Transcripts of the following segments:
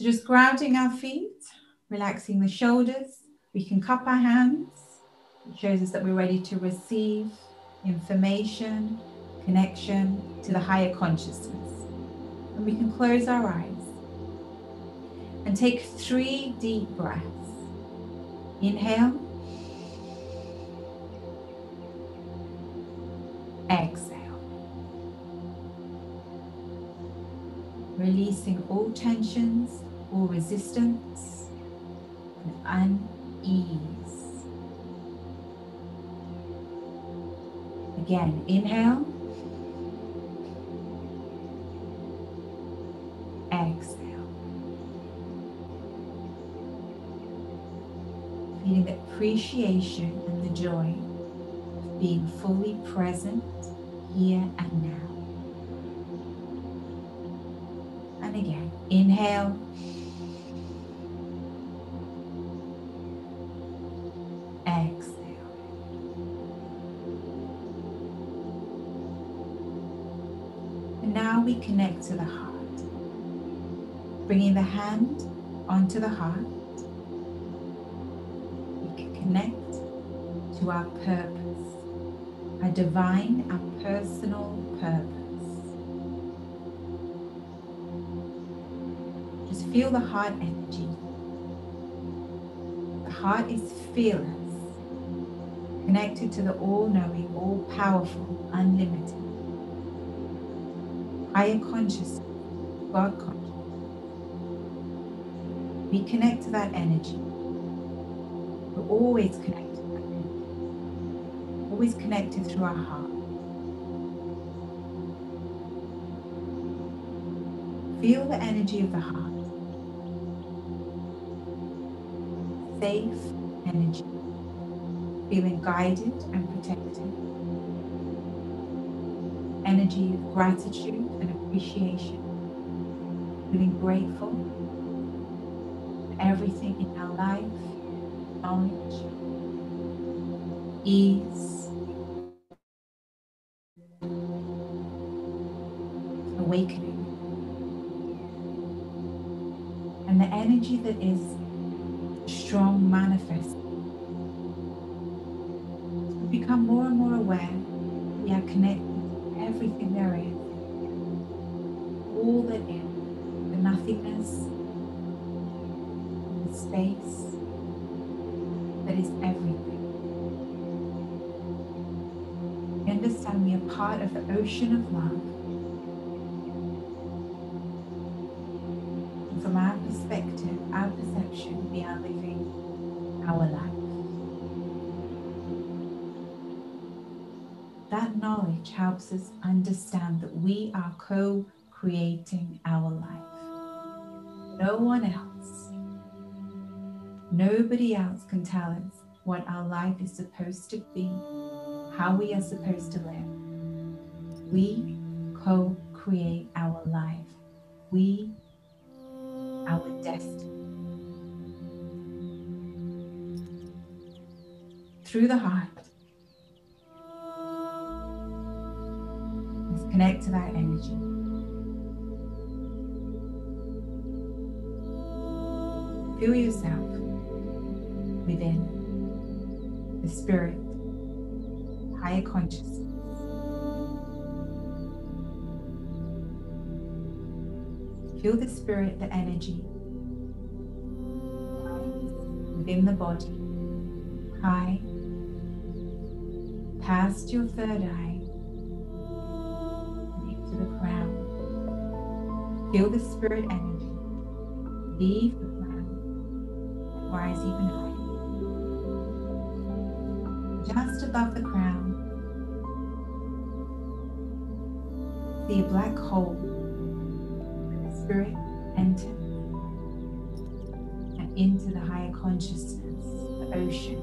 So just grounding our feet, relaxing the shoulders. We can cup our hands. It shows us that we're ready to receive information, connection to the higher consciousness. And we can close our eyes and take three deep breaths. Inhale. Exhale. Releasing all tensions, all resistance, and unease. Again, inhale. Exhale. Feeling the appreciation and the joy of being fully present here and now. And again, inhale. Connect to the heart, bringing the hand onto the heart. We can connect to our purpose, our divine and personal purpose. Just feel the heart energy. The heart is fearless, connected to the all knowing, all powerful, unlimited, higher consciousness, God consciousness. We connect to that energy. We're always connected to that energy. Always connected through our heart. Feel the energy of the heart. Safe energy. Feeling guided and protected. Energy of gratitude and appreciation. Feeling grateful for everything in our life, knowledge, ease, awakening. And the energy that is strong manifest. Become more and more aware we are connected everything there is, all that is, the nothingness, the space that is everything. We understand we are part of the ocean of love. And from our perspective, our perception, we are living our life. That knowledge helps us understand that we are co creating our life. No one else, nobody else can tell us what our life is supposed to be, how we are supposed to live. We co create our life. We, our destiny. Through the heart. Connect to that energy. Feel yourself within the spirit, higher consciousness. Feel the spirit, the energy within the body, high, past your third eye, Feel the spirit energy. Leave the and rise even higher. Just above the crown, see a black hole. The spirit enters and into the higher consciousness, the ocean.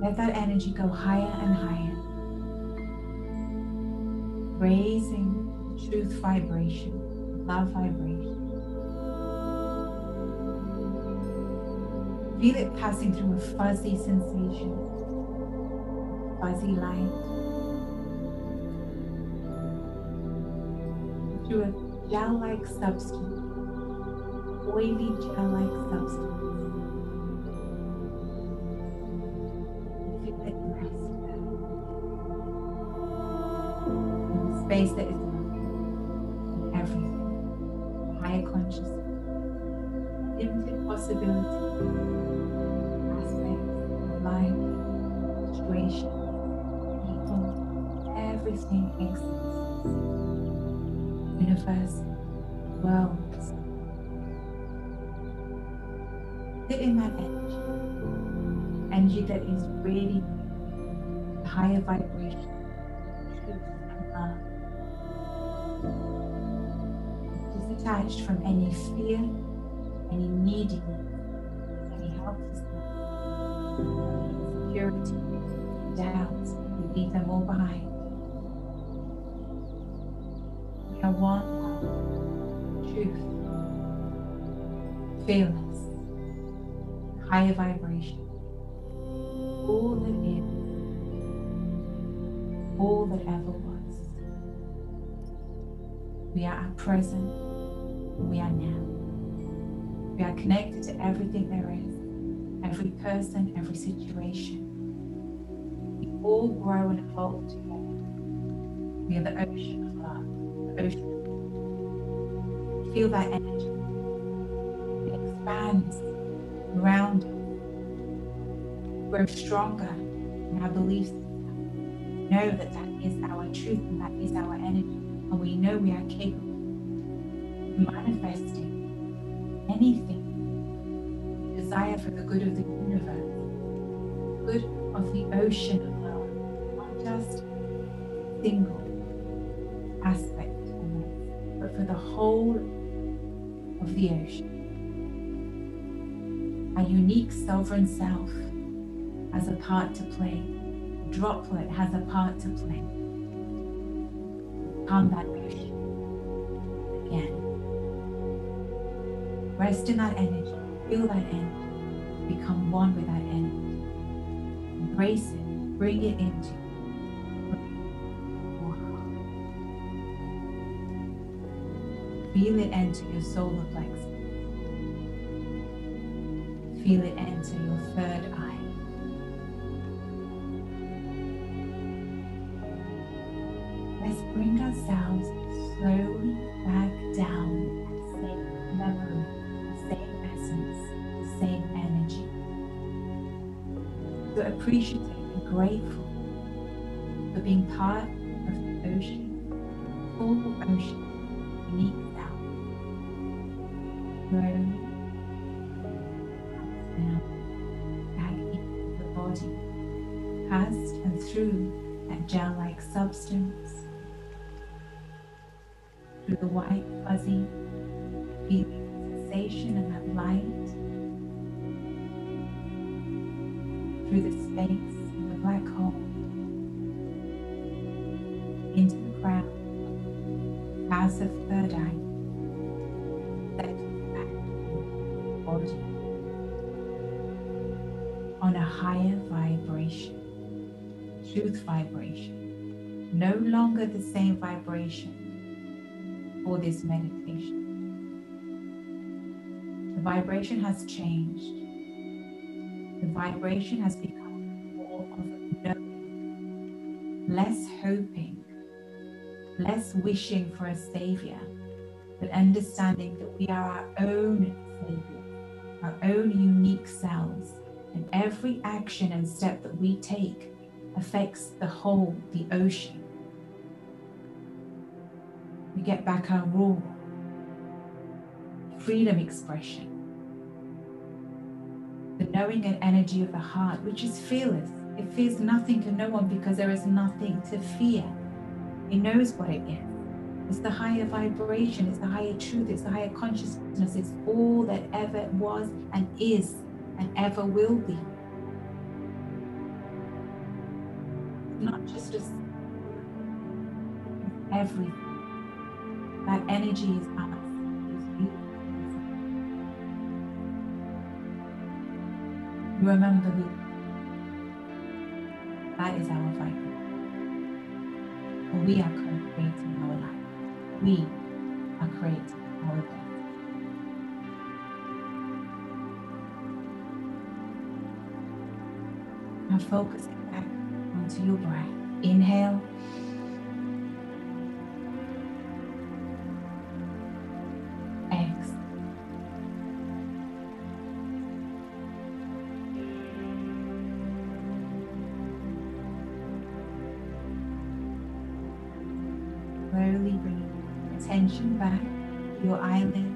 Let that energy go higher and higher, raising truth vibration, love vibration. Feel it passing through a fuzzy sensation, fuzzy light. through a gel-like substance, oily gel-like substance. Space that is everything, higher consciousness, infinite possibility, aspects of life, situation, people, everything exists. Universe, worlds. Sit in that energy, energy that is really higher vibration, truth and love. Detached from any fear, any neediness, any helplessness, insecurity, doubts. We leave them all behind. I want truth, fearless, higher vibration, all that is, all that ever was. We are at present, we are now. We are connected to everything there is, every person, every situation. We all grow and evolve together. We are the ocean of love the ocean. Feel that energy. It expands around us. Grow stronger in our beliefs. Know that that is our truth and that is our energy. And we know we are capable of manifesting anything desire for the good of the universe, good of the ocean of love, not just single aspect but for the whole of the ocean. A unique sovereign self has a part to play. Droplet has a part to play. Calm that ocean again. Rest in that energy. Feel that energy. Become one with that energy. Embrace it. Bring it into you. Feel it enter your solar plexus. Feel it enter your third eye. Ourselves slowly back down. That same memory, the same essence, the same energy. So appreciative and grateful for being part of the ocean, full ocean, unique slowly down back into the body, past and through that gel-like substance, through the white fuzzy feeling sensation and that light, through the space in the black hole, into the ground house of third eye. on a higher vibration, truth vibration, no longer the same vibration for this meditation. The vibration has changed. The vibration has become more of knowing, less hoping, less wishing for a savior, but understanding that we are our own savior, our own unique selves and every action and step that we take affects the whole, the ocean. We get back our raw freedom expression, the knowing and energy of the heart, which is fearless. It fears nothing to no one because there is nothing to fear. It knows what it is. It's the higher vibration, it's the higher truth, it's the higher consciousness, it's all that ever was and is and ever will be. Not just as everything. That energy is us. Remember who that is our vibration. We are co-creating our life. We are creating our God. Now focus back onto your breath. Inhale. Attention back to your eyelids